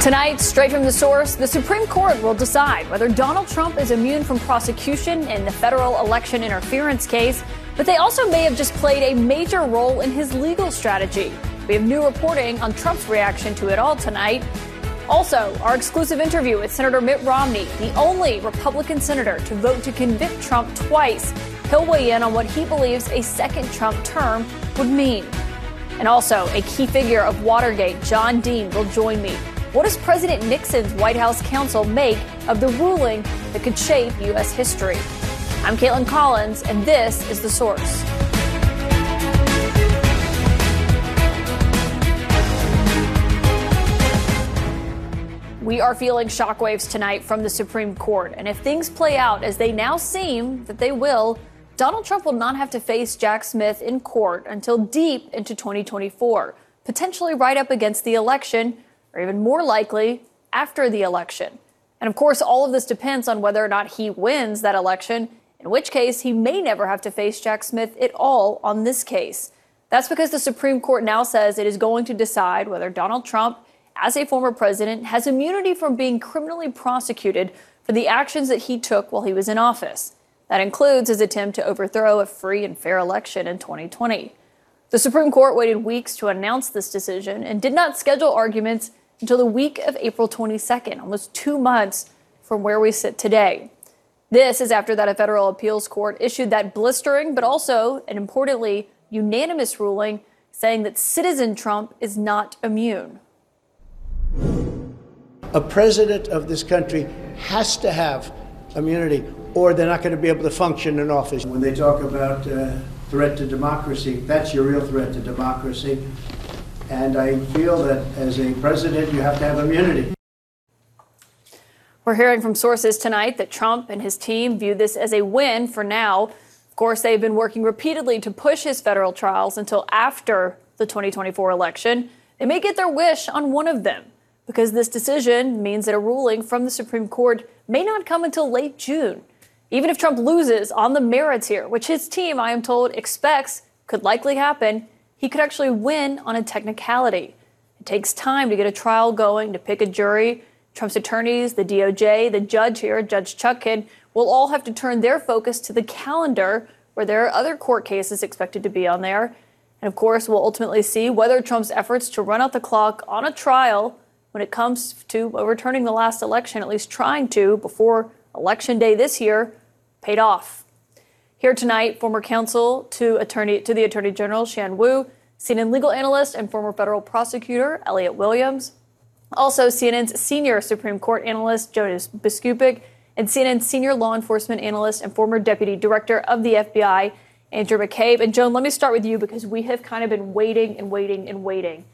Tonight, straight from the source, the Supreme Court will decide whether Donald Trump is immune from prosecution in the federal election interference case, but they also may have just played a major role in his legal strategy. We have new reporting on Trump's reaction to it all tonight. Also, our exclusive interview with Senator Mitt Romney, the only Republican senator to vote to convict Trump twice. He'll weigh in on what he believes a second Trump term would mean. And also, a key figure of Watergate, John Dean, will join me. What does President Nixon's White House counsel make of the ruling that could shape U.S. history? I'm Kaitlan Collins, and this is The Source. We are feeling shockwaves tonight from the Supreme Court. And if things play out as they now seem that they will, Donald Trump will not have to face Jack Smith in court until deep into 2024, potentially right up against the election, or even more likely, after the election. And of course, all of this depends on whether or not he wins that election, in which case he may never have to face Jack Smith at all on this case. That's because the Supreme Court now says it is going to decide whether Donald Trump, as a former president, has immunity from being criminally prosecuted for the actions that he took while he was in office. That includes his attempt to overthrow a free and fair election in 2020. The Supreme Court waited weeks to announce this decision and did not schedule arguments until the week of April 22nd, almost two months from where we sit today. This is after that a federal appeals court issued that blistering, but also, and importantly, unanimous ruling saying that citizen Trump is not immune. A president of this country has to have immunity or they're not going to be able to function in office. When they talk about uh, threat to democracy, that's your real threat to democracy. And I feel that as a president, you have to have immunity. We're hearing from sources tonight that Trump and his team view this as a win for now. Of course, they've been working repeatedly to push his federal trials until after the 2024 election. They may get their wish on one of them because this decision means that a ruling from the Supreme Court may not come until late June. Even if Trump loses on the merits here, which his team, I am told, expects could likely happen, he could actually win on a technicality. It takes time to get a trial going, to pick a jury. Trump's attorneys, the DOJ, the judge here, Judge Chutkan, will all have to turn their focus to the calendar where there are other court cases expected to be on there. And of course, we'll ultimately see whether Trump's efforts to run out the clock on a trial when it comes to overturning the last election, at least trying to before Election Day this year, paid off. Here tonight, former counsel to attorney to the Attorney General Shan Wu, CNN legal analyst and former federal prosecutor Elliot Williams, also CNN's senior Supreme Court analyst Joan Biskupic, and CNN's senior law enforcement analyst and former deputy director of the FBI Andrew McCabe. And Joan, let me start with you because we have kind of been waiting and waiting and waiting.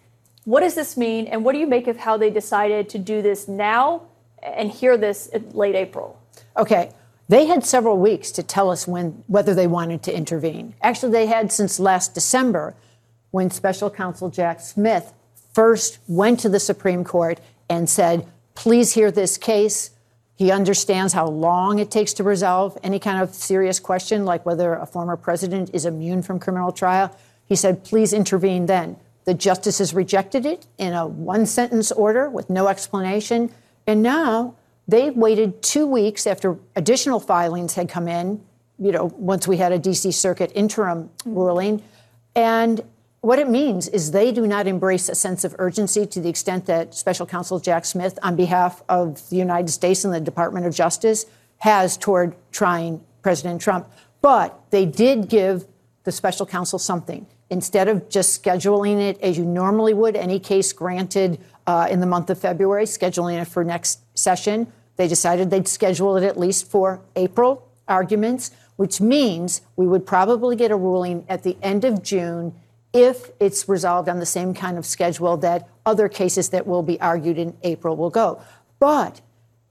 What does this mean, and what do you make of how they decided to do this now and hear this in late April? Okay. They had several weeks to tell us when whether they wanted to intervene. Actually, they had since last December when special counsel Jack Smith first went to the Supreme Court and said, "Please hear this case." He understands how long it takes to resolve any kind of serious question like whether a former president is immune from criminal trial. He said, "Please intervene then." The justices rejected it in a one sentence order with no explanation. And now they waited two weeks after additional filings had come in, you know, once we had a DC Circuit interim ruling. And what it means is they do not embrace a sense of urgency to the extent that Special Counsel Jack Smith, on behalf of the United States and the Department of Justice, has toward trying President Trump. But they did give the special counsel something. Instead of just scheduling it as you normally would, any case granted uh, in the month of February, scheduling it for next session, they decided they'd schedule it at least for April arguments, which means we would probably get a ruling at the end of June if it's resolved on the same kind of schedule that other cases that will be argued in April will go. But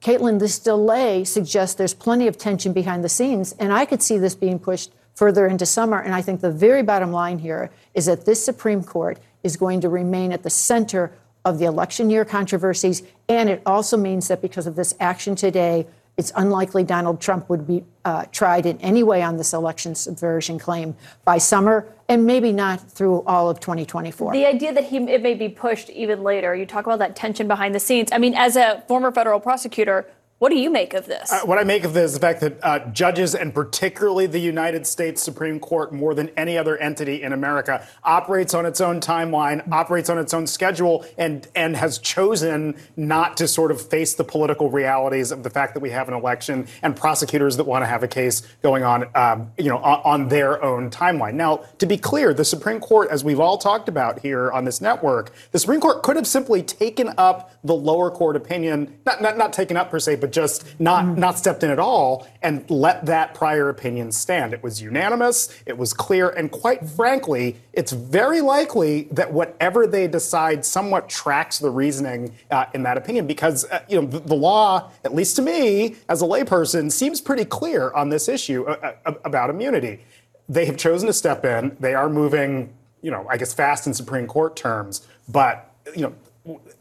Kaitlan, this delay suggests there's plenty of tension behind the scenes, and I could see this being pushed further into summer. And I think the very bottom line here is that this Supreme Court is going to remain at the center of the election year controversies. And it also means that because of this action today, it's unlikely Donald Trump would be uh, tried in any way on this election subversion claim by summer, and maybe not through all of 2024. The idea that he it may be pushed even later. You talk about that tension behind the scenes. I mean, as a former federal prosecutor, what do you make of this? Uh, what I make of this is the fact that uh, judges, and particularly the United States Supreme Court, more than any other entity in America, operates on its own timeline, operates on its own schedule, and and has chosen not to sort of face the political realities of the fact that we have an election and prosecutors that want to have a case going on, um, you know, on, on their own timeline. Now, to be clear, the Supreme Court, as we've all talked about here on this network, the Supreme Court could have simply taken up the lower court opinion, not not, not taken up per se, but just not mm. not stepped in at all and let that prior opinion stand. It was unanimous, it was clear, and quite frankly, it's very likely that whatever they decide somewhat tracks the reasoning uh, in that opinion because uh, you know the, the, law, at least to me as a layperson, seems pretty clear on this issue uh, uh about immunity. They have chosen to step in. They are moving, you know, I guess fast in Supreme Court terms, but you know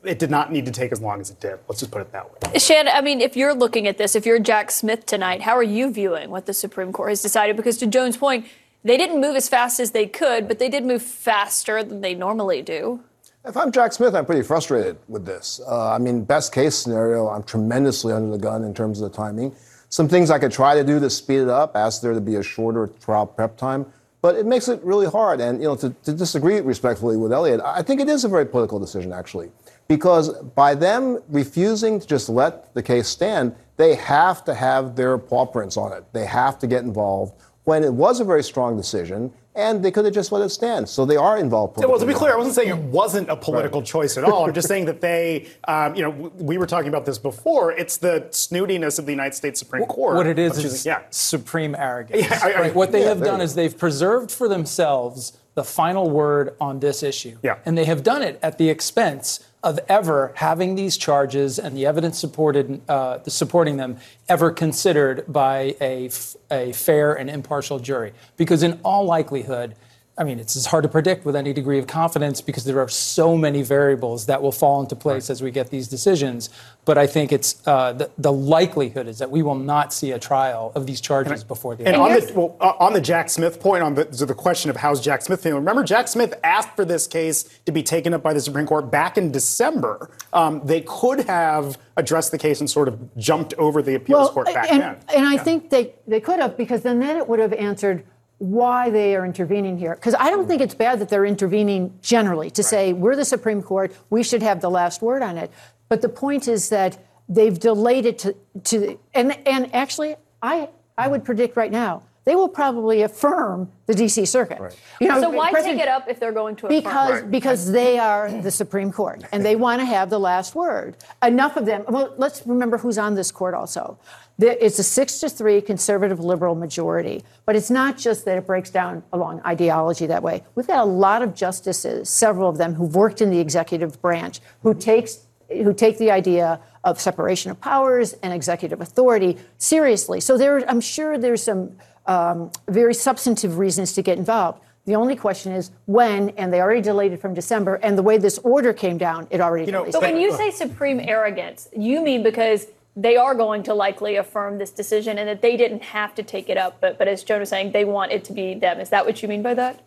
it did not need to take as long as it did. Let's just put it that way. Shan, I mean, if you're looking at this, if you're Jack Smith tonight, how are you viewing what the Supreme Court has decided? Because to Joan's point, they didn't move as fast as they could, but they did move faster than they normally do. If I'm Jack Smith, I'm pretty frustrated with this. Uh, I mean, best case scenario, I'm tremendously under the gun in terms of the timing. Some things I could try to do to speed it up, ask there to be a shorter trial prep time. But it makes it really hard. And, you know, to, to disagree respectfully with Elliot, I think it is a very political decision, actually. Because by them refusing to just let the case stand, they have to have their paw prints on it. They have to get involved when it was a very strong decision and they could have just let it stand. So they are involved. Well, to be clear, I wasn't saying it wasn't a political right. choice at all. I'm just saying that they, um, you know, we were talking about this before. It's the snootiness of the United States Supreme Court. What it is is yeah. supreme arrogance. Yeah, I, I, right? What they yeah, have done is they've preserved for themselves the final word on this issue. Yeah. And they have done it at the expense of ever having these charges and the evidence supported uh, supporting them ever considered by a, a fair and impartial jury. Because in all likelihood, I mean, it's hard to predict with any degree of confidence because there are so many variables that will fall into place right. as we get these decisions. But I think it's uh, the, the, likelihood is that we will not see a trial of these charges I, before the end. and on the, well, uh, on the Jack Smith point, on the, the question of how's Jack Smith feeling. Remember, Jack Smith asked for this case to be taken up by the Supreme Court back in December. Um, they could have addressed the case and sort of jumped over the appeals well, court back and, then. And I think they, they could have because then, then it would have answered why they are intervening here. Because I don't think it's bad that they're intervening generally to right. say, we're the Supreme Court, we should have the last word on it. But the point is that they've delayed it to, to and, and actually, I, I would predict right now, they will probably affirm the D.C. Circuit. Right. You know, so why take it up if they're going to because right. because they are the Supreme Court and they want to have the last word. Enough of them. Well, let's remember who's on this court also. It's a six to three conservative liberal majority, but it's not just that it breaks down along ideology that way. We've got a lot of justices, several of them who've worked in the executive branch, who takes who take the idea of separation of powers and executive authority seriously. So there, I'm sure there's some um, very substantive reasons to get involved. The only question is when, and they already delayed it from December, and the way this order came down, it already. You know, so when you say supreme arrogance, you mean because they are going to likely affirm this decision and that they didn't have to take it up. But, but as Joan was saying, they want it to be them. Is that what you mean by that?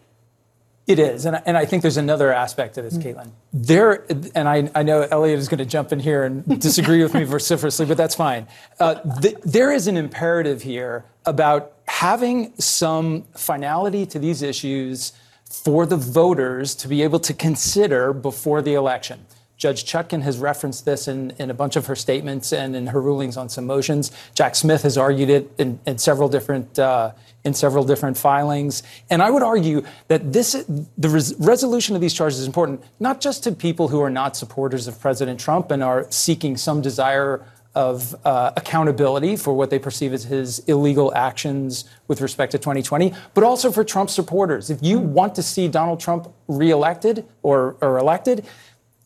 It is, and I, and I think there's another aspect to this, mm-hmm. Kaitlan. There, and I, I know Elliot is going to jump in here and disagree with me vociferously, but that's fine. Uh, th- there is an imperative here about having some finality to these issues for the voters to be able to consider before the election. Judge Chutkan has referenced this in, in a bunch of her statements and in her rulings on some motions. Jack Smith has argued it in, in several different uh, in several different filings. And I would argue that this the res- resolution of these charges is important not just to people who are not supporters of President Trump and are seeking some desire of uh, accountability for what they perceive as his illegal actions with respect to 2020, but also for Trump supporters. If you want to see Donald Trump reelected or, or elected,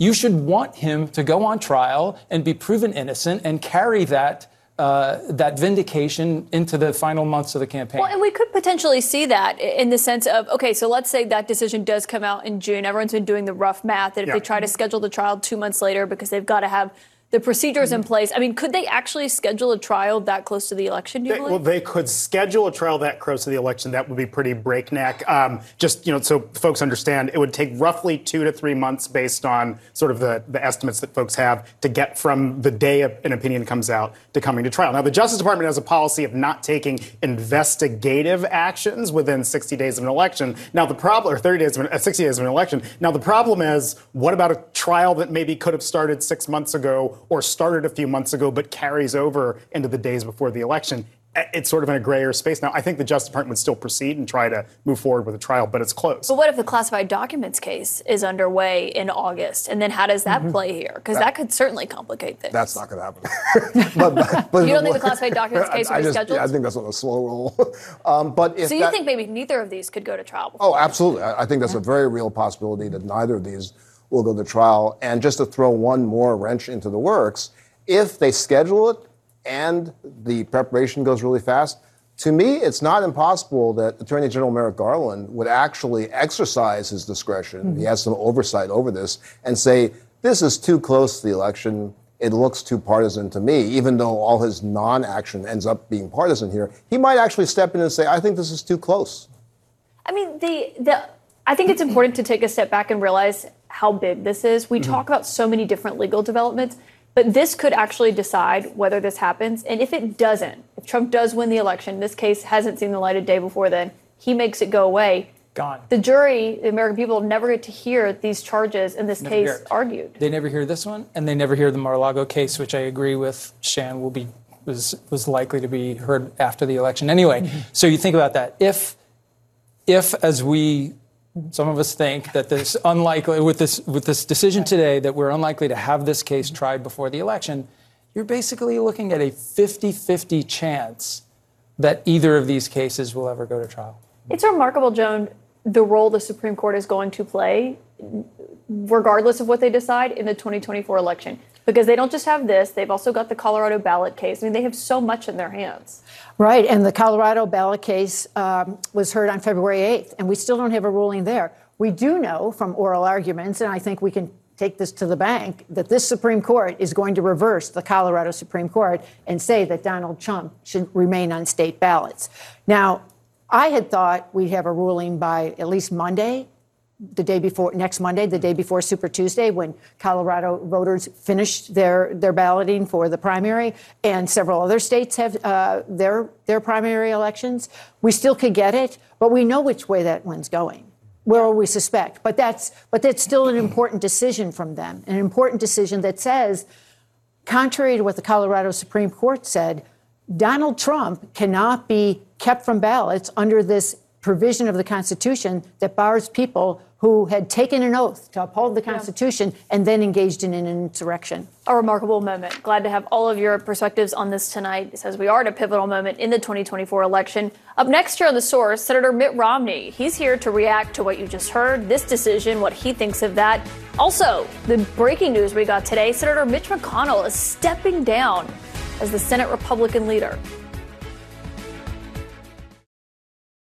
you should want him to go on trial and be proven innocent and carry that uh, that vindication into the final months of the campaign. Well, and we could potentially see that in the sense of okay, so let's say that decision does come out in June. Everyone's been doing the rough math that if yeah. they try to schedule the trial two months later because they've got to have the procedures in place. I mean, could they actually schedule a trial that close to the election? They, well, they could schedule a trial that close to the election. That would be pretty breakneck. Um, just you know, so folks understand, it would take roughly two to three months, based on sort of the, the estimates that folks have, to get from the day an opinion comes out to coming to trial. Now, the Justice Department has a policy of not taking investigative actions within 60 days of an election. Now, the problem, or 30 days, of an, uh, 60 days of an election. Now, the problem is, what about a trial that maybe could have started six months ago? Or started a few months ago but carries over into the days before the election it's sort of in a grayer space now. I think the Justice Department would still proceed and try to move forward with a trial, but it's close. But what if the classified documents case is underway in August, and then how does that mm-hmm. play here? Because that, that, could certainly complicate things. That's not going to happen. but, but, but, you don't think the classified documents case will be scheduled? Yeah, I think that's on a slow roll. um, but so you that, think maybe neither of these could go to trial? Oh, absolutely. I, I think that's yeah. a very real possibility that neither of these will go to trial. And just to throw one more wrench into the works if they schedule it and the preparation goes really fast, to me, it's not impossible that Attorney General Merrick Garland would actually exercise his discretion. Mm-hmm. He has some oversight over this and say, this is too close to the election. It looks too partisan to me, even though all his non action ends up being partisan here. He might actually step in and say, I think this is too close. I mean, the, the, I think it's important to take a step back and realize how big this is. We mm-hmm. talk about so many different legal developments. But this could actually decide whether this happens. And if it doesn't, if Trump does win the election, this case hasn't seen the light of day before then, he makes it go away. Gone. The jury, the American people, never get to hear these charges in this never case argued. They never hear this one, and they never hear the Mar-a-Lago case, which I agree with Shan will be was was likely to be heard after the election. Anyway, mm-hmm. so you think about that. If if as we some of us think that this unlikely with this with this decision today that we're unlikely to have this case mm-hmm. tried before the election. You're basically looking at a 50-50 chance that either of these cases will ever go to trial. It's remarkable, Joan, the role the Supreme Court is going to play, regardless of what they decide in the 2024 election because they don't just have this, they've also got the Colorado ballot case. I mean, they have so much in their hands. Right, and the Colorado ballot case um, was heard on February 8th, and we still don't have a ruling there. We do know from oral arguments, and I think we can take this to the bank, that this Supreme Court is going to reverse the Colorado Supreme Court and say that Donald Trump should remain on state ballots. Now, I had thought we'd have a ruling by at least Monday the day before next Monday, the day before Super Tuesday, when Colorado voters finished their their balloting for the primary, and several other states have uh, their their primary elections. We still could get it, but we know which way that one's going. Where will we suspect, but that's but that's still an important decision from them, an important decision that says, contrary to what the Colorado Supreme Court said, Donald Trump cannot be kept from ballots under this provision of the Constitution that bars people who had taken an oath to uphold the Constitution yeah. and then engaged in an insurrection. A remarkable moment. Glad to have all of your perspectives on this tonight. as we are at a pivotal moment in the 2024 election. Up next here on The Source, Senator Mitt Romney. He's here to react to what you just heard, this decision, what he thinks of that. Also, the breaking news we got today Senator Mitch McConnell is stepping down as the Senate Republican leader.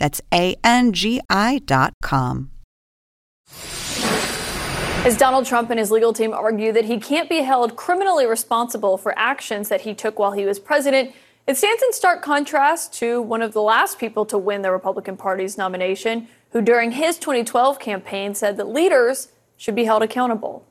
That's A N G I dot com. As Donald Trump and his legal team argue that he can't be held criminally responsible for actions that he took while he was president, it stands in stark contrast to one of the last people to win the Republican Party's nomination, who during his 2012 campaign said that leaders should be held accountable.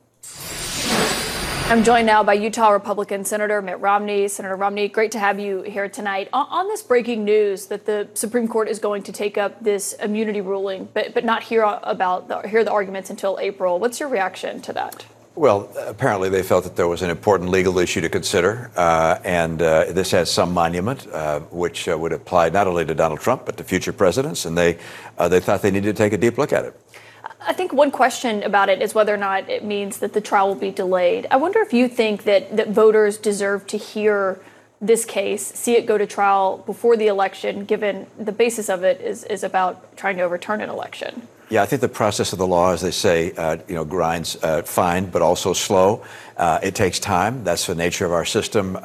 I'm joined now by Utah Republican Senator Mitt Romney. Senator Romney, great to have you here tonight. On, on, this breaking news that the Supreme Court is going to take up this immunity ruling, but but not hear about the, hear the arguments until April. What's your reaction to that? Well, apparently they felt that there was an important legal issue to consider, uh, and uh, this has some monument, uh, which uh, would apply not only to Donald Trump but to future presidents, and they uh, they thought they needed to take a deep look at it. I think one question about it is whether or not it means that the trial will be delayed. I wonder if you think that, that voters deserve to hear this case, see it go to trial before the election, given the basis of it is, is about trying to overturn an election. Yeah, I think the process of the law, as they say, uh, you know, grinds uh, fine, but also slow. Uh, it takes time. That's the nature of our system.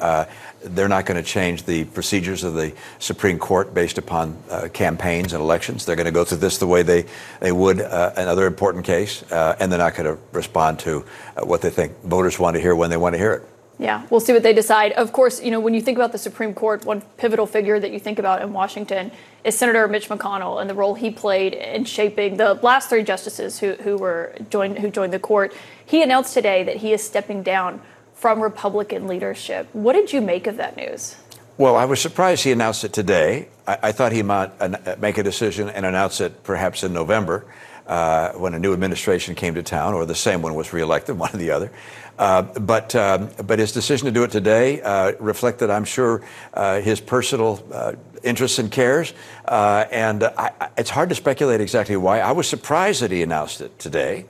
Uh, they're not going to change the procedures of the Supreme Court based upon uh, campaigns and elections. They're going to go through this the way they, they would uh, another important case, and they're not going to respond to what they think voters want to hear when they want to hear it. Yeah, we'll see what they decide. Of course, you know, when you think about the Supreme Court, one pivotal figure that you think about in Washington is Senator Mitch McConnell and the role he played in shaping the last three justices who, who were joined who joined the court. He announced today that he is stepping down from Republican leadership. What did you make of that news? Well, I was surprised he announced it today. I, I thought he might make a decision and announce it perhaps in November uh, when a new administration came to town, or the same one was reelected, one or the other. Uh, but, um, but his decision to do it today uh, reflected, I'm sure, uh, his personal uh, interests and cares. And I, it's hard to speculate exactly why. I was surprised that he announced it today.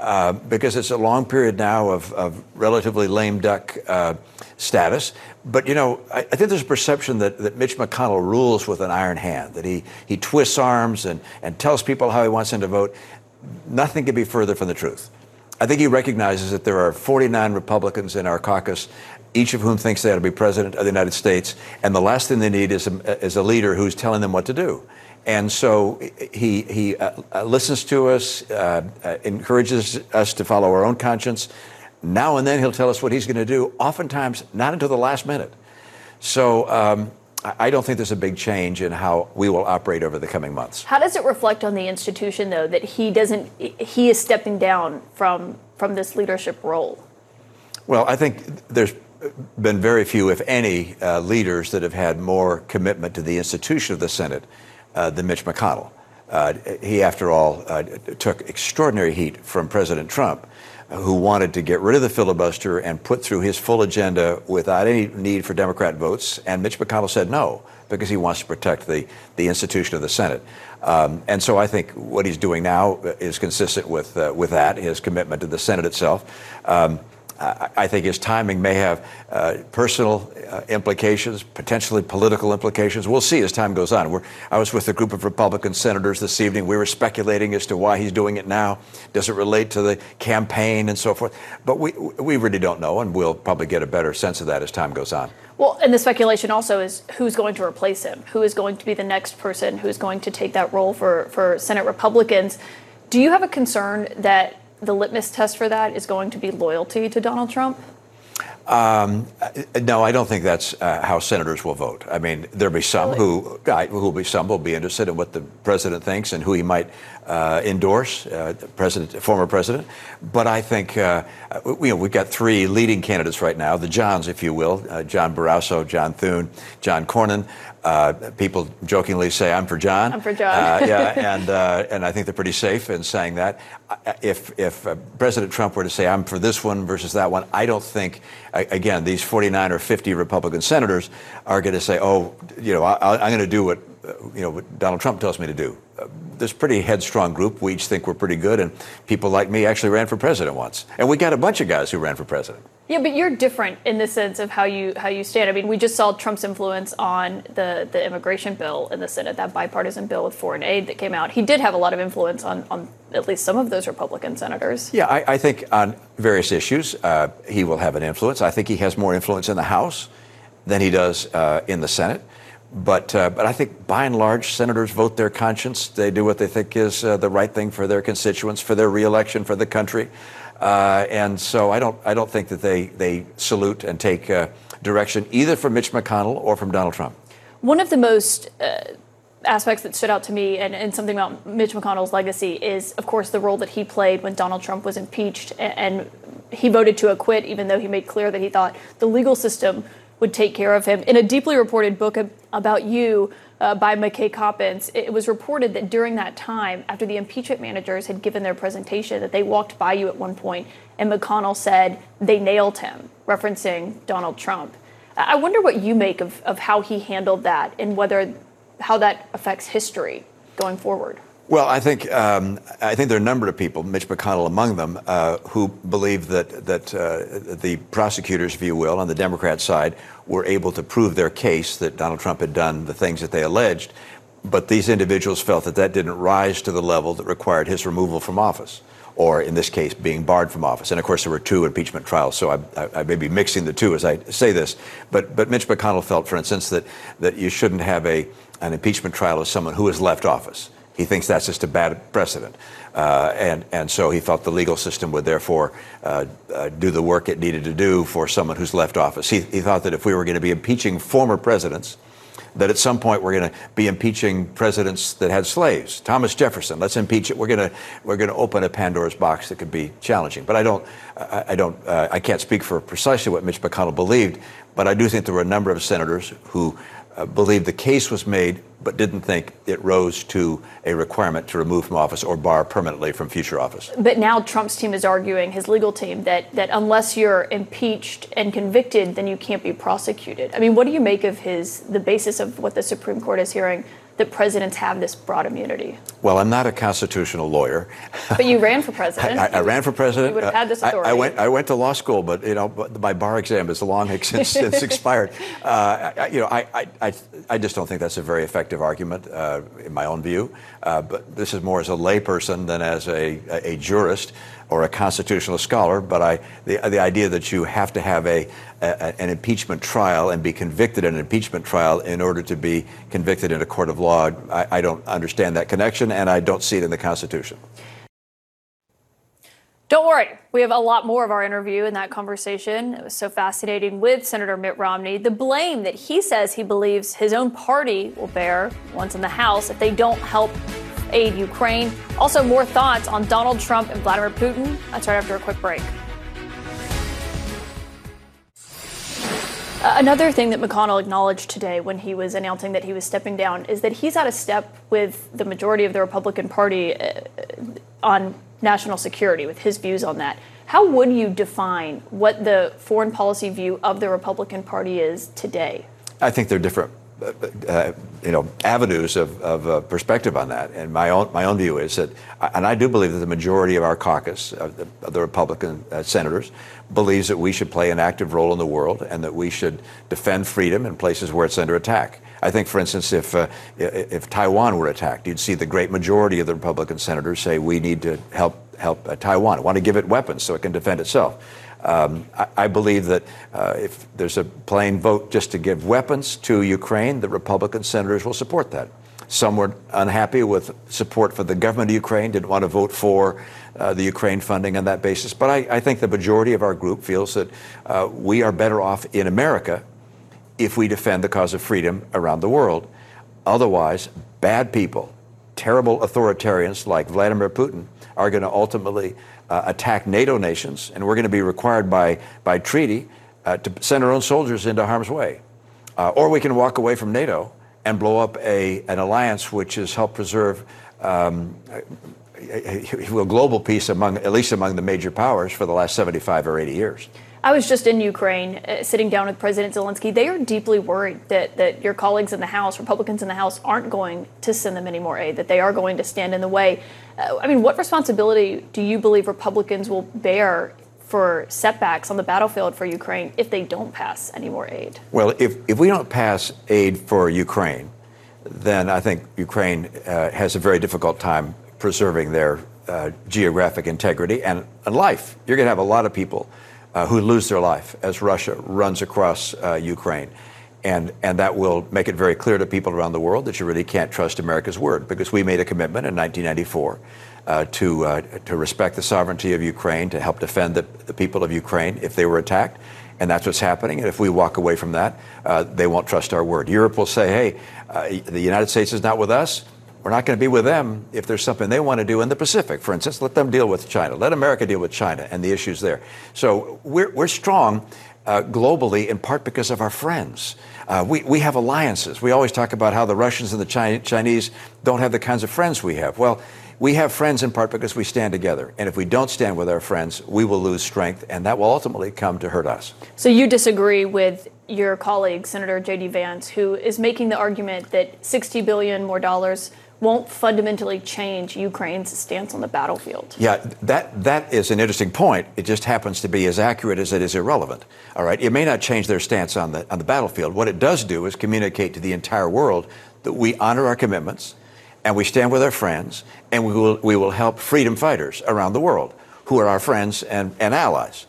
Uh, because it's a long period now of, relatively lame duck uh, status. But, you know, I, think there's a perception that, Mitch McConnell rules with an iron hand, that he, he twists arms and, tells people how he wants them to vote. Nothing could be further from the truth. I think he recognizes that there are 49 Republicans in our caucus, each of whom thinks they ought to be president of the United States, and the last thing they need is a leader who's telling them what to do. And so he, he uh, uh, listens to us, uh, uh, encourages us to follow our own conscience. Now and then he'll tell us what he's going to do, oftentimes not until the last minute. So um, I don't think there's a big change in how we will operate over the coming months. How does it reflect on the institution, though, that he doesn't, he is stepping down from, from this leadership role? Well, I think there's been very few, if any, uh, leaders that have had more commitment to the institution of the Senate than Mitch McConnell. Uh, he, after all, uh, took extraordinary heat from President Trump, who wanted to get rid of the filibuster and put through his full agenda without any need for Democrat votes. And Mitch McConnell said no, because he wants to protect the, the institution of the Senate. Um, and so I think what he's doing now is consistent with, uh, with that, his commitment to the Senate itself. Um, I think his timing may have uh, personal uh, implications, potentially political implications. We'll see as time goes on. We're, I was with a group of Republican senators this evening. We were speculating as to why he's doing it now. Does it relate to the campaign and so forth? But we, we really don't know, and we'll probably get a better sense of that as time goes on. Well, and the speculation also is who's going to replace him? Who is going to be the next person who's going to take that role for, for Senate Republicans? Do you have a concern that the litmus test for that is going to be loyalty to Donald Trump? Um, no, I don't think that's uh, how senators will vote. I mean, there'll be some really? who, uh, who will be some will be interested in what the president thinks and who he might uh, endorse, uh, president, former president. But I think uh, you know we've got three leading candidates right now, the Johns, if you will, uh, John Barrasso, John Thune, John Cornyn. Uh, people jokingly say, "I'm for John." I'm for John. uh, yeah, and uh, and I think they're pretty safe in saying that. If if uh, President Trump were to say, "I'm for this one versus that one," I don't think, again, these 49 or 50 Republican senators are going to say, "Oh, you know, I, am going to do what uh, you know what Donald Trump tells me to do." this pretty headstrong group. We each think we're pretty good, and people like me actually ran for president once, and we got a bunch of guys who ran for president. Yeah, but you're different in the sense of how you how you stand. I mean, we just saw Trump's influence on the the immigration bill in the Senate, that bipartisan bill with foreign aid that came out. He did have a lot of influence on on at least some of those Republican senators. Yeah, I, I think on various issues uh, he will have an influence. I think he has more influence in the House than he does uh, in the Senate. But, uh, but I think by and large, senators vote their conscience. They do what they think is uh, the right thing for their constituents, for their reelection, for the country. Uh, and so I don't, I don't think that they, they salute and take uh, direction either from Mitch McConnell or from Donald Trump. One of the most uh, aspects that stood out to me and, and, something about Mitch McConnell's legacy is, of course, the role that he played when Donald Trump was impeached and, and he voted to acquit, even though he made clear that he thought the legal system would take care of him. In a deeply reported book about you uh, by McKay Coppins, it was reported that during that time, after the impeachment managers had given their presentation, that they walked by you at one point and McConnell said they nailed him, referencing Donald Trump. I wonder what you make of, of how he handled that and whether how that affects history going forward. Well, I think um, I think there are a number of people, Mitch McConnell among them, uh, who believe that that uh, the prosecutors, if you will, on the Democrat side, were able to prove their case that Donald Trump had done the things that they alleged, but these individuals felt that that didn't rise to the level that required his removal from office, or in this case, being barred from office. And of course, there were two impeachment trials, so I, I, I may be mixing the two as I say this. But but Mitch McConnell felt, for instance, that that you shouldn't have a an impeachment trial of someone who has left office he thinks that's just a bad precedent. Uh, and, and so he felt the legal system would therefore uh, uh, do the work it needed to do for someone who's left office. He, he thought that if we were going to be impeaching former presidents, that at some point we're going to be impeaching presidents that had slaves. Thomas Jefferson, let's impeach it. We're going to we're going to open a Pandora's box that could be challenging. But I don't I, I don't uh, I can't speak for precisely what Mitch McConnell believed, but I do think there were a number of senators who uh, believed the case was made but didn't think it rose to a requirement to remove from office or bar permanently from future office. But now Trump's team is arguing, his legal team, that, that unless you're impeached and convicted, then you can't be prosecuted. I mean, what do you make of his the basis of what the Supreme Court is hearing that presidents have this broad immunity? Well, I'm not a constitutional lawyer. But you ran for president. I, I, ran for president. You would have had this authority. I, I, went. I went to law school, but you know, my bar exam is long since, since expired. Uh, you know, I, I, I just don't think that's a very effective argument, uh, in my own view. Uh, but this is more as a layperson than as a, a, a jurist or a constitutional scholar, but I, the, the idea that you have to have a, a, an impeachment trial and be convicted in an impeachment trial in order to be convicted in a court of law, I, I don't understand that connection, and I don't see it in the Constitution. Don't worry, we have a lot more of our interview in that conversation. It was so fascinating with Senator Mitt Romney. The blame that he says he believes his own party will bear once in the House if they don't help aid Ukraine. Also, more thoughts on Donald Trump and Vladimir Putin. That's right after a quick break. Uh, another thing that McConnell acknowledged today when he was announcing that he was stepping down is that he's out of step with the majority of the Republican Party uh, on national security, with his views on that. How would you define what the foreign policy view of the Republican Party is today? I think they're different you know, avenues of, of uh, perspective on that. And my own, my own view is that, and I do believe that the majority of our caucus, of the, of the Republican uh, senators, believes that we should play an active role in the world and that we should defend freedom in places where it's under attack. I think, for instance, if, uh, if Taiwan were attacked, you'd see the great majority of the Republican senators say we need to help, help uh, Taiwan, want to give it weapons so it can defend itself. Um, I, I, believe that uh, if there's a plain vote just to give weapons to Ukraine, the Republican senators will support that. Some were unhappy with support for the government of Ukraine, didn't want to vote for uh, the Ukraine funding on that basis. But I, I, think the majority of our group feels that uh, we are better off in America if we defend the cause of freedom around the world. Otherwise, bad people, terrible authoritarians like Vladimir Putin, are going to ultimately uh, attack NATO nations, and we're going to be required by, by treaty uh, to send our own soldiers into harm's way. Uh, or we can walk away from NATO and blow up a, an alliance which has helped preserve um, a, a, a global peace among, at least among the major powers for the last 75 or 80 years. I was just in Ukraine, uh, sitting down with President Zelensky. They are deeply worried that that your colleagues in the House, Republicans in the House, aren't going to send them any more aid. That they are going to stand in the way. Uh, I mean, what responsibility do you believe Republicans will bear for setbacks on the battlefield for Ukraine if they don't pass any more aid? Well, if if we don't pass aid for Ukraine, then I think Ukraine uh, has a very difficult time preserving their uh, geographic integrity and, and life. You're going to have a lot of people who lose their life as Russia runs across uh, Ukraine. And, and that will make it very clear to people around the world that you really can't trust America's word because we made a commitment in 1994 uh, to, uh, to respect the sovereignty of Ukraine, to help defend the, the people of Ukraine if they were attacked. And that's what's happening. And if we walk away from that, uh, they won't trust our word. Europe will say, hey, uh, the United States is not with us We're not going to be with them if there's something they want to do in the Pacific, for instance. Let them deal with China. Let America deal with China and the issues there. So we're, we're strong uh, globally in part because of our friends. Uh, we, we have alliances. We always talk about how the Russians and the Chi- Chinese don't have the kinds of friends we have. Well, we have friends in part because we stand together. And if we don't stand with our friends, we will lose strength, and that will ultimately come to hurt us. So you disagree with your colleague, Senator J.D. Vance, who is making the argument that 60 billion more dollars won't fundamentally change Ukraine's stance on the battlefield. Yeah, that that is an interesting point. It just happens to be as accurate as it is irrelevant. All right, it may not change their stance on the on the battlefield. What it does do is communicate to the entire world that we honor our commitments, and we stand with our friends, and we will we will help freedom fighters around the world who are our friends and, and allies.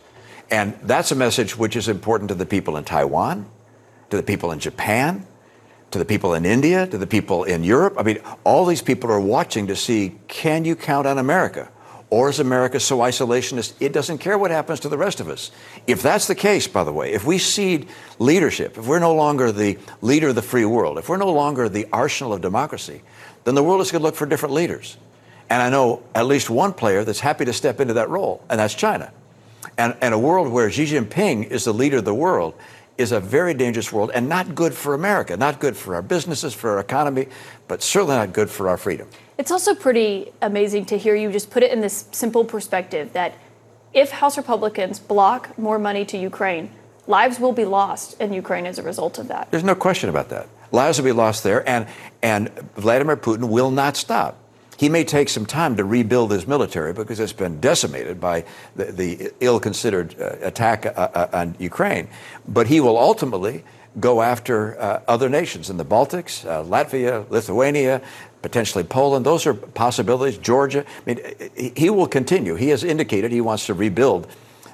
And that's a message which is important to the people in Taiwan, to the people in Japan, to the people in India, to the people in Europe. I mean, all these people are watching to see can you count on America? Or is America so isolationist it doesn't care what happens to the rest of us? If that's the case, by the way, if we cede leadership, if we're no longer the leader of the free world, if we're no longer the arsenal of democracy, then the world is going to look for different leaders. And I know at least one player that's happy to step into that role, and that's China. And, and a world where Xi Jinping is the leader of the world is a very dangerous world and not good for America, not good for our businesses, for our economy, but certainly not good for our freedom. It's also pretty amazing to hear you just put it in this simple perspective that if House Republicans block more money to Ukraine, lives will be lost in Ukraine as a result of that. There's no question about that. Lives will be lost there, and, and Vladimir Putin will not stop. He may take some time to rebuild his military because it's been decimated by the, the ill considered uh, attack uh, uh, on Ukraine, but he will ultimately go after uh, other nations in the Baltics, uh, Latvia, Lithuania, potentially Poland. Those are possibilities. Georgia. I mean, he will continue. He has indicated he wants to rebuild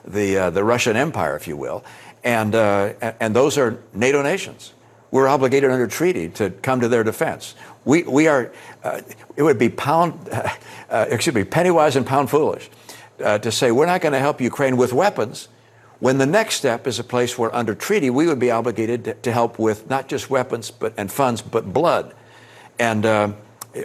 the uh, the Russian Empire, if you will, and and those are NATO nations we're obligated under treaty to come to their defense. We, we are, uh, it would be pound, uh, excuse me, penny wise and pound foolish uh, to say we're not going to help Ukraine with weapons when the next step is a place where under treaty we would be obligated to, to help with not just weapons but, and funds, but blood. And uh,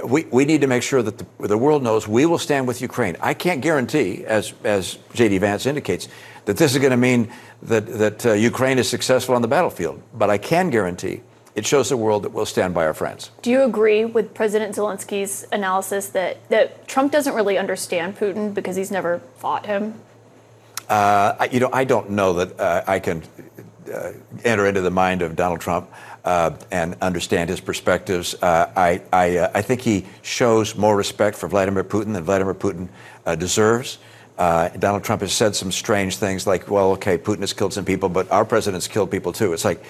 we, we need to make sure that the, the world knows we will stand with Ukraine. I can't guarantee, as, as J.D. Vance indicates, that this is going to mean that, that uh, Ukraine is successful on the battlefield. But I can guarantee it shows the world that we'll stand by our friends. Do you agree with President Zelensky's analysis that, that Trump doesn't really understand Putin because he's never fought him? Uh, you know, I don't know that uh, I can uh, enter into the mind of Donald Trump. Uh, and understand his perspectives. Uh, I, I, uh, I, think he shows more respect for Vladimir Putin than Vladimir Putin deserves. Uh, Donald Trump has said some strange things like, well, okay, Putin has killed some people, but our president's killed people too. It's like,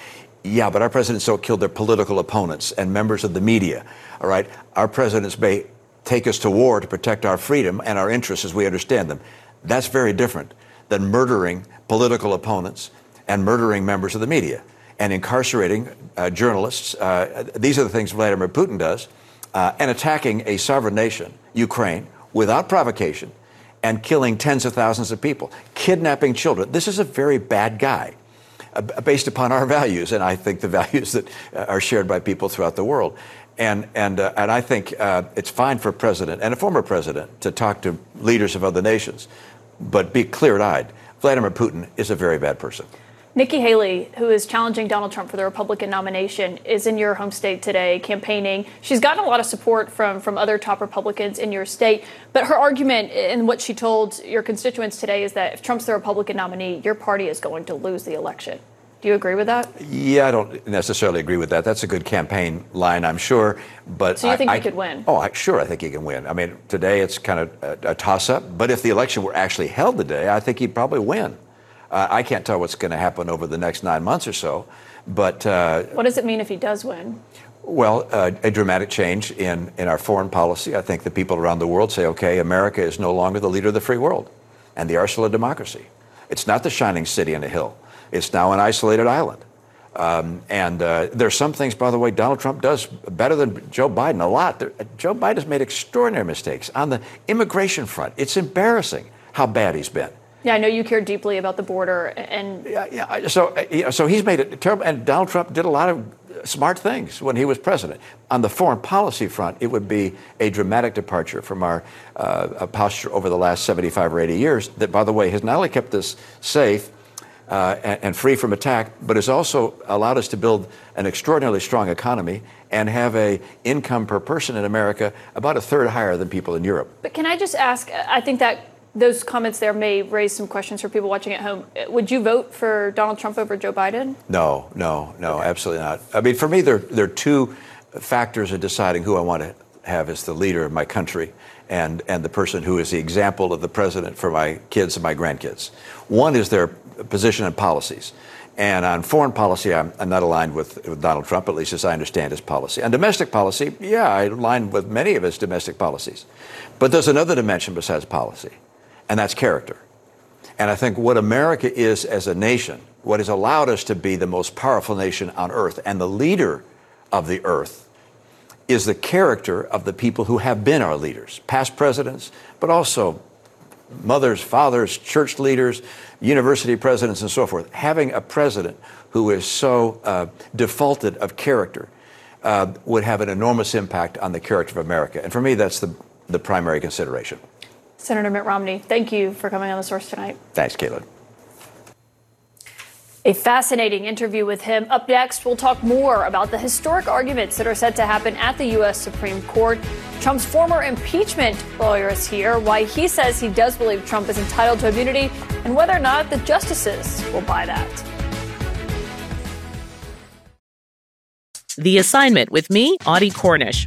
yeah, but our presidents don't kill their political opponents and members of the media. All right? Our presidents may take us to war to protect our freedom and our interests as we understand them. That's very different than murdering political opponents and murdering members of the media and incarcerating uh, journalists. Uh, these are the things Vladimir Putin does, uh, and attacking a sovereign nation, Ukraine, without provocation and killing tens of thousands of people, kidnapping children. This is a very bad guy. Based upon our values, and I think the values that are shared by people throughout the world. And, and, uh, and I think uh, it's fine for a president and a former president to talk to leaders of other nations, but be clear eyed. Vladimir Putin is a very bad person. Nikki Haley, who is challenging Donald Trump for the Republican nomination, is in your home state today campaigning. She's gotten a lot of support from, from other top Republicans in your state. But her argument and what she told your constituents today is that if Trump's the Republican nominee, your party is going to lose the election. Do you agree with that? Yeah, I don't necessarily agree with that. That's a good campaign line, I'm sure. But so you think I, he could win? Oh, I, sure, I think he can win. I mean, today it's kind of a, a toss-up. But if the election were actually held today, I think he'd probably win. Uh, I can't tell what's going to happen over the next nine months or so, but uh, what does it mean if he does win? Well, uh, a dramatic change in, in our foreign policy. I think the people around the world say, okay, America is no longer the leader of the free world and the arsenal of democracy. It's not the shining city on a hill. It's now an isolated island. Um, and uh, there's some things, by the way, Donald Trump does better than Joe Biden a lot. There, Joe Biden has made extraordinary mistakes on the immigration front. It's embarrassing how bad he's been. Yeah, I know you care deeply about the border, and yeah, yeah. So, uh, so he's made it terrible. And Donald Trump did a lot of smart things when he was president. On the foreign policy front, it would be a dramatic departure from our uh, posture over the last 75 or 80 years that, by the way, has not only kept us safe uh, and, and, free from attack, but has also allowed us to build an extraordinarily strong economy and have a income per person in America about a third higher than people in Europe. But can I just ask? I think that those comments there may raise some questions for people watching at home. Would you vote for Donald Trump over Joe Biden? No, no, no, okay. absolutely not. I mean, for me, there, there are two factors in deciding who I want to have as the leader of my country and, and the person who is the example of the president for my kids and my grandkids. One is their position and policies. And on foreign policy, I'm, I'm not aligned with, with, Donald Trump, at least as I understand his policy. On domestic policy, yeah, I align with many of his domestic policies. But there's another dimension besides policy and that's character. And I think what America is as a nation, what has allowed us to be the most powerful nation on earth and the leader of the earth, is the character of the people who have been our leaders, past presidents, but also mothers, fathers, church leaders, university presidents, and so forth. Having a president who is so uh, defaulted of character uh, would have an enormous impact on the character of America. And for me, that's the, the primary consideration. Senator Mitt Romney, thank you for coming on the source tonight. Thanks, Kaitlan. A fascinating interview with him. Up next, we'll talk more about the historic arguments that are set to happen at the U.S. Supreme Court. Trump's former impeachment lawyer is here, why he says he does believe Trump is entitled to immunity, and whether or not the justices will buy that. The assignment with me, Audie Cornish.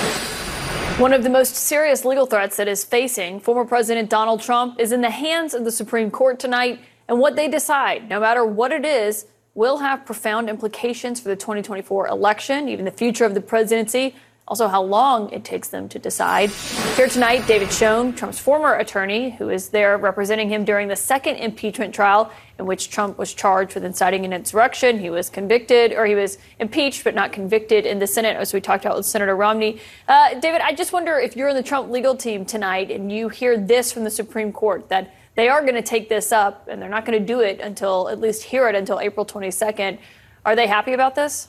One of the most serious legal threats that is facing former President Donald Trump is in the hands of the Supreme Court tonight, and what they decide, no matter what it is, will have profound implications for the 2024 election, even the future of the presidency also how long it takes them to decide. Here tonight, David Schoen, Trump's former attorney, who is there representing him during the second impeachment trial in which Trump was charged with inciting an insurrection. He was convicted, or he was impeached, but not convicted in the Senate, as we talked about with Senator Romney. Uh, David, I just wonder if you're in the Trump legal team tonight and you hear this from the Supreme Court that they are going to take this up and they're not going to do it until, at least hear it until April 22nd. Are they happy about this?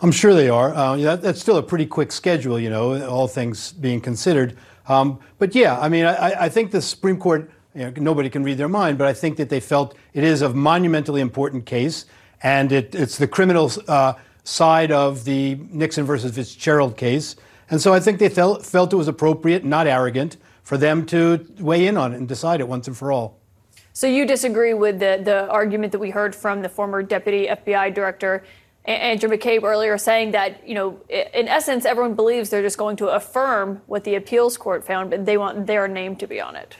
I'm sure they are. Uh, that's still a pretty quick schedule, you know, all things being considered. Um, but yeah, I mean, I, I, think the Supreme Court, you know, nobody can read their mind, but I think that they felt it is a monumentally important case, and it, it's the criminal uh, side of the Nixon versus Fitzgerald case. And so I think they felt, felt it was appropriate, not arrogant, for them to weigh in on it and decide it once and for all. So you disagree with the, the argument that we heard from the former deputy FBI director Andrew McCabe earlier saying that, you know, in essence, everyone believes they're just going to affirm what the appeals court found, but they want their name to be on it.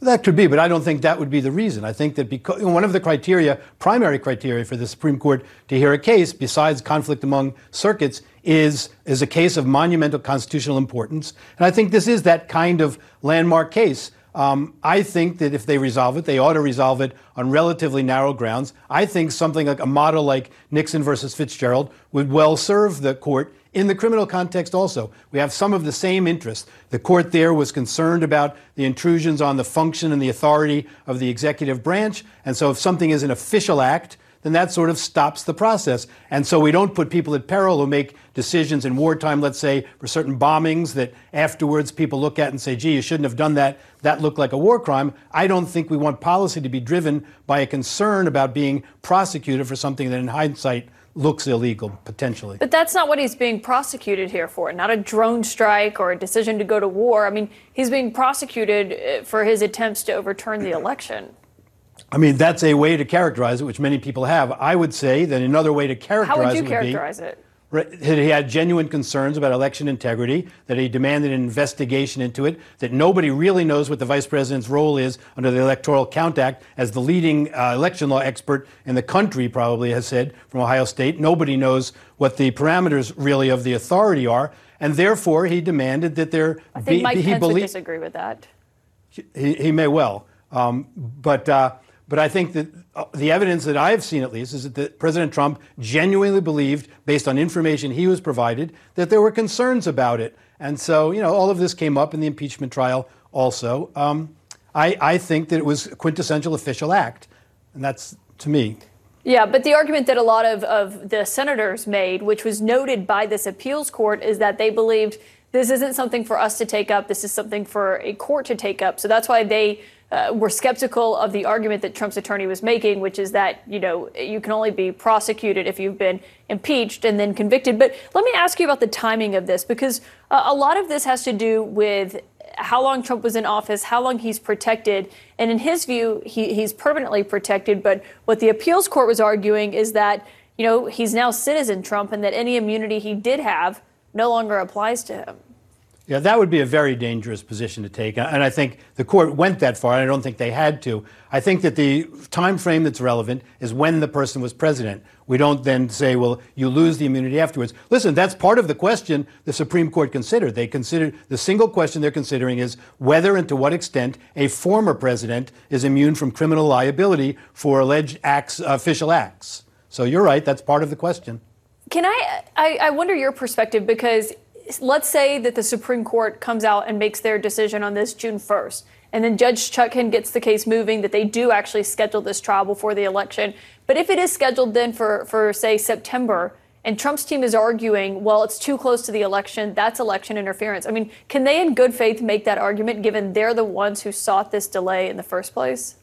That could be, but I don't think that would be the reason. I think that because one of the criteria, primary criteria for the Supreme Court to hear a case, besides conflict among circuits, is is a case of monumental constitutional importance. And I think this is that kind of landmark case. Um, I think that if they resolve it, they ought to resolve it on relatively narrow grounds. I think something like a model like Nixon versus Fitzgerald would well serve the court in the criminal context also. We have some of the same interests. The court there was concerned about the intrusions on the function and the authority of the executive branch. And so if something is an official act, then that sort of stops the process. And so we don't put people at peril who make decisions in wartime, let's say, for certain bombings that afterwards people look at and say, gee, you shouldn't have done that. That looked like a war crime. I don't think we want policy to be driven by a concern about being prosecuted for something that in hindsight looks illegal, potentially. But that's not what he's being prosecuted here for, not a drone strike or a decision to go to war. I mean, he's being prosecuted uh, for his attempts to overturn the election. I mean, that's a way to characterize it, which many people have. I would say that another way to characterize How would you it characterize would it? that he had genuine concerns about election integrity, that he demanded an investigation into it, that nobody really knows what the vice president's role is under the Electoral Count Act, as the leading uh, election law expert in the country probably has said from Ohio State. Nobody knows what the parameters really of the authority are, and therefore he demanded that there I think be. Mike Pence would disagree with that. he, he may well. Um, but, uh, but I think that uh, the evidence that I have seen, at least, is that President Trump genuinely believed, based on information he was provided, that there were concerns about it. And so, you know, all of this came up in the impeachment trial also. Um, I, I think that it was a quintessential official act. And that's, to me, Yeah, but the argument that a lot of, of the senators made, which was noted by this appeals court, is that they believed this isn't something for us to take up. This is something for a court to take up. So that's why they uh, were skeptical of the argument that Trump's attorney was making, which is that, you know, you can only be prosecuted if you've been impeached and then convicted. But let me ask you about the timing of this, because uh, a lot of this has to do with how long Trump was in office, how long he's protected. And in his view, he, he's permanently protected. But what the appeals court was arguing is that, you know, he's now citizen Trump and that any immunity he did have no longer applies to him. Yeah, that would be a very dangerous position to take, and I think the court went that far. And I don't think they had to. I think that the time frame that's relevant is when the person was president. We don't then say, well, you lose the immunity afterwards. Listen, that's part of the question the Supreme Court considered. They considered the single question they're considering is whether and to what extent a former president is immune from criminal liability for alleged acts, official acts. So you're right. That's part of the question. Can I, I, I wonder your perspective because let's say that the Supreme Court comes out and makes their decision on this June 1st, and then Judge Chutkan gets the case moving that they do actually schedule this trial before the election. But if it is scheduled then for, for say, September, and Trump's team is arguing, well, it's too close to the election, that's election interference. I mean, can they in good faith make that argument given they're the ones who sought this delay in the first place?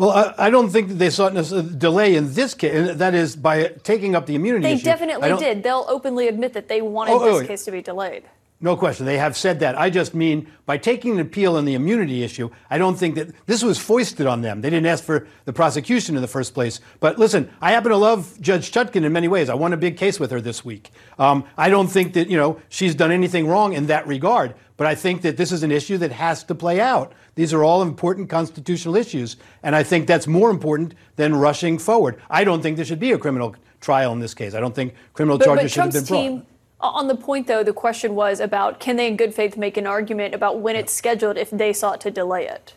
Well, I, I don't think that they sought a delay in this case. and That is by taking up the immunity They issue. Definitely did. They'll openly admit that they wanted Oh, oh, this yeah. case to be delayed. No question. They have said that. I just mean by taking an appeal on the immunity issue, I don't think that this was foisted on them. They didn't ask for the prosecution in the first place. But listen, I happen to love Judge Chutkan in many ways. I won a big case with her this week. Um, I don't think that, you know, she's done anything wrong in that regard. But I think that this is an issue that has to play out. These are all important constitutional issues. And I think that's more important than rushing forward. I don't think there should be a criminal trial in this case. I don't think criminal But, charges but should have been brought. team, on the point though, the question was about can they in good faith make an argument about when it's scheduled if they sought to delay it?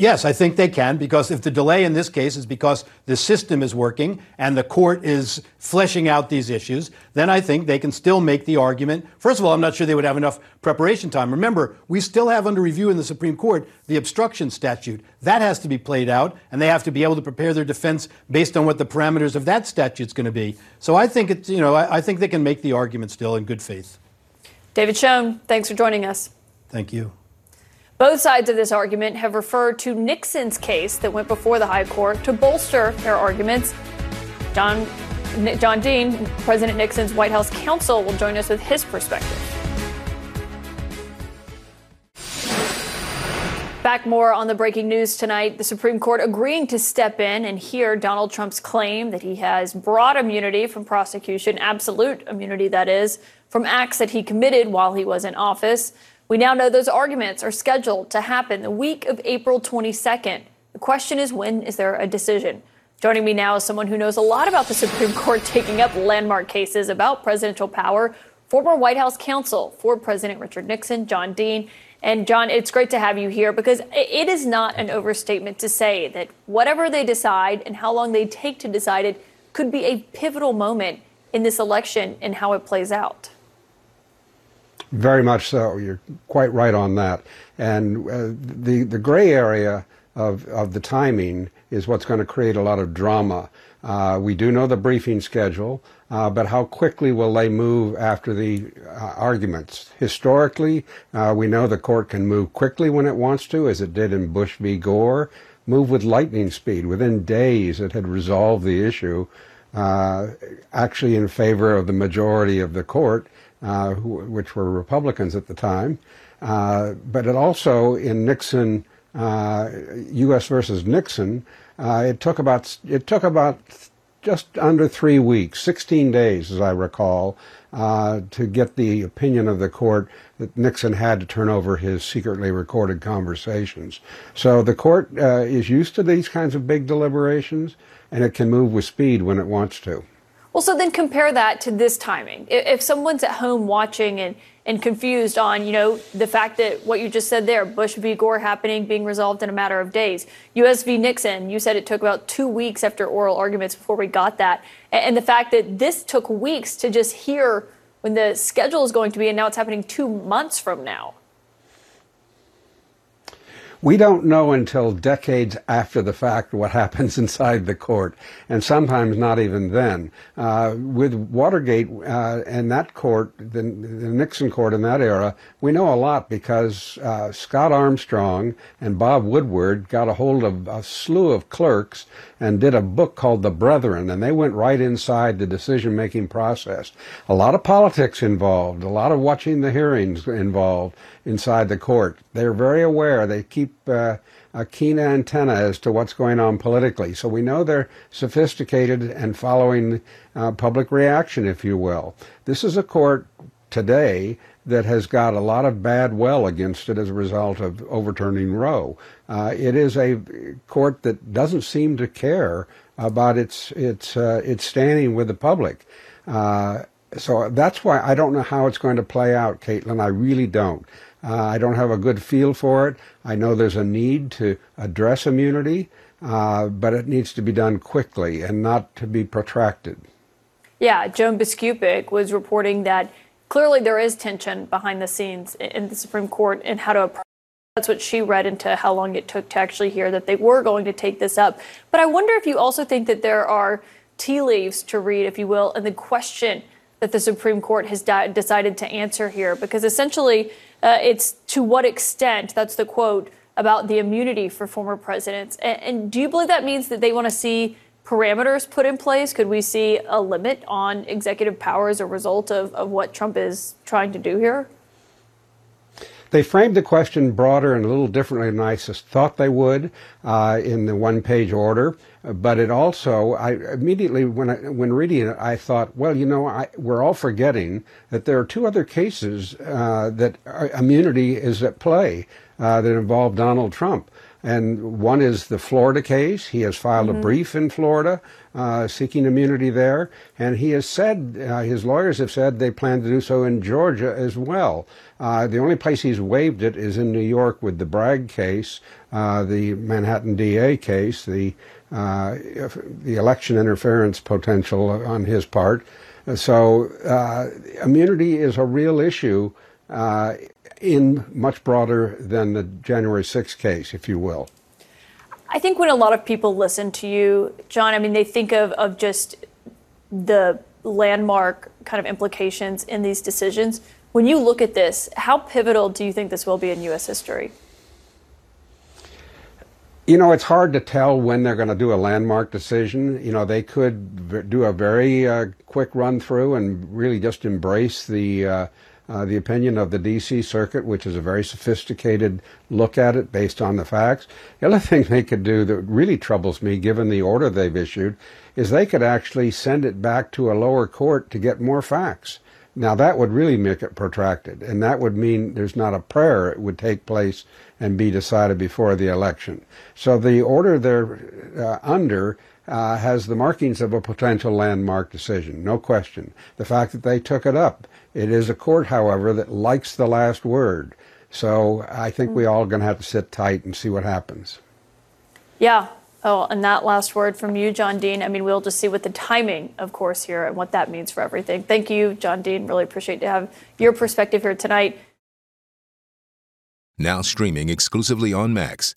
Yes, I think they can because if the delay in this case is because the system is working and the court is fleshing out these issues, then I think they can still make the argument. First of all, I'm not sure they would have enough preparation time. Remember, we still have under review in the Supreme Court the obstruction statute. That has to be played out, and they have to be able to prepare their defense based on what the parameters of that statute is going to be. So I think it's, you know, I, I think they can make the argument still in good faith. David Schoen, thanks for joining us. Thank you. Both sides of this argument have referred to Nixon's case that went before the High Court to bolster their arguments. John, John Dean, President Nixon's White House counsel, will join us with his perspective. Back more on the breaking news tonight. The Supreme Court agreeing to step in and hear Donald Trump's claim that he has broad immunity from prosecution, absolute immunity, that is, from acts that he committed while he was in office. We now know those arguments are scheduled to happen the week of April 22nd. The question is when is there a decision? Joining me now is someone who knows a lot about the Supreme Court taking up landmark cases about presidential power, former White House counsel for President Richard Nixon, John Dean. And John, it's great to have you here because it is not an overstatement to say that whatever they decide and how long they take to decide it could be a pivotal moment in this election and how it plays out. Very much so. You're quite right on that. And uh, the the gray area of of the timing is what's going to create a lot of drama. Uh, we do know the briefing schedule, uh, but how quickly will they move after the uh, arguments? Historically, uh, we know the court can move quickly when it wants to, as it did in Bush v. Gore. Move with lightning speed. Within days, it had resolved the issue, uh, actually in favor of the majority of the court uh, who, which were Republicans at the time. Uh, but it also, in Nixon, uh, U.S. versus Nixon, uh, it took about it took about just under three weeks, 16 days, as I recall, uh, to get the opinion of the court that Nixon had to turn over his secretly recorded conversations. So the court uh, is used to these kinds of big deliberations, and it can move with speed when it wants to. Well, so then compare that to this timing. If someone's at home watching and, and confused on, you know, the fact that what you just said there, Bush v. Gore happening, being resolved in a matter of days, U.S. v. Nixon, you said it took about two weeks after oral arguments before we got that. And the fact that this took weeks to just hear when the schedule is going to be, and now it's happening two months from now. We don't know until decades after the fact what happens inside the court, and sometimes not even then. Uh, with Watergate uh, and that court, the, the, Nixon court in that era, we know a lot because uh, Scott Armstrong and Bob Woodward got a hold of a slew of clerks and did a book called The Brethren, and they went right inside the decision making process. A lot of politics involved, a lot of watching the hearings involved inside the court. They're very aware. They keep uh, a keen antenna as to what's going on politically. So we know they're sophisticated and following uh, public reaction, if you will. This is a court today that has got a lot of bad well against it as a result of overturning Roe. Uh, it is a court that doesn't seem to care about its its uh, its standing with the public. Uh, so that's why I don't know how it's going to play out, Kaitlan. I really don't. Uh, I don't have a good feel for it. I know there's a need to address immunity, uh, but it needs to be done quickly and not to be protracted. Yeah, Joan Biskupic was reporting that clearly there is tension behind the scenes in the Supreme Court and how to approach. That's what she read into how long it took to actually hear that they were going to take this up. But I wonder if you also think that there are tea leaves to read, if you will, in the question that the Supreme Court has di- decided to answer here, because essentially uh, it's to what extent, that's the quote, about the immunity for former presidents. And, and do you believe that means that they want to see parameters put in place? Could we see a limit on executive power as a result of, of what Trump is trying to do here? They framed the question broader and a little differently than I thought they would uh, in the one-page order. But it also, I immediately when I, when reading it, I thought, well, you know, I, we're all forgetting that there are two other cases uh, that immunity is at play uh, that involve Donald Trump. And one is the Florida case. He has filed mm-hmm. a brief in Florida uh, seeking immunity there. And he has said, uh, his lawyers have said they plan to do so in Georgia as well. Uh, the only place he's waived it is in New York with the Bragg case, uh, the Manhattan DA case, the, uh, the election interference potential on his part. So uh, immunity is a real issue in much broader than the January 6th case, if you will. I think when a lot of people listen to you, John, I mean, they think of, of just the landmark kind of implications in these decisions. When you look at this, how pivotal do you think this will be in U.S. history? You know, it's hard to tell when they're going to do a landmark decision. You know, they could do a very uh, quick run through and really just embrace the uh, uh, the opinion of the D.C. Circuit, which is a very sophisticated look at it based on the facts. The other thing they could do that really troubles me, given the order they've issued, is they could actually send it back to a lower court to get more facts. Now, that would really make it protracted, and that would mean there's not a prayer it would take place and be decided before the election. So the order they're uh, under uh, has the markings of a potential landmark decision, no question. The fact that they took it up it is a court, however, that likes the last word. So I think we all going to have to sit tight and see what happens. Yeah. Oh, and that last word from you, John Dean. I mean, we'll just see what the timing, of course, here and what that means for everything. Thank you, John Dean. Really appreciate to have your perspective here tonight. Now streaming exclusively on Max,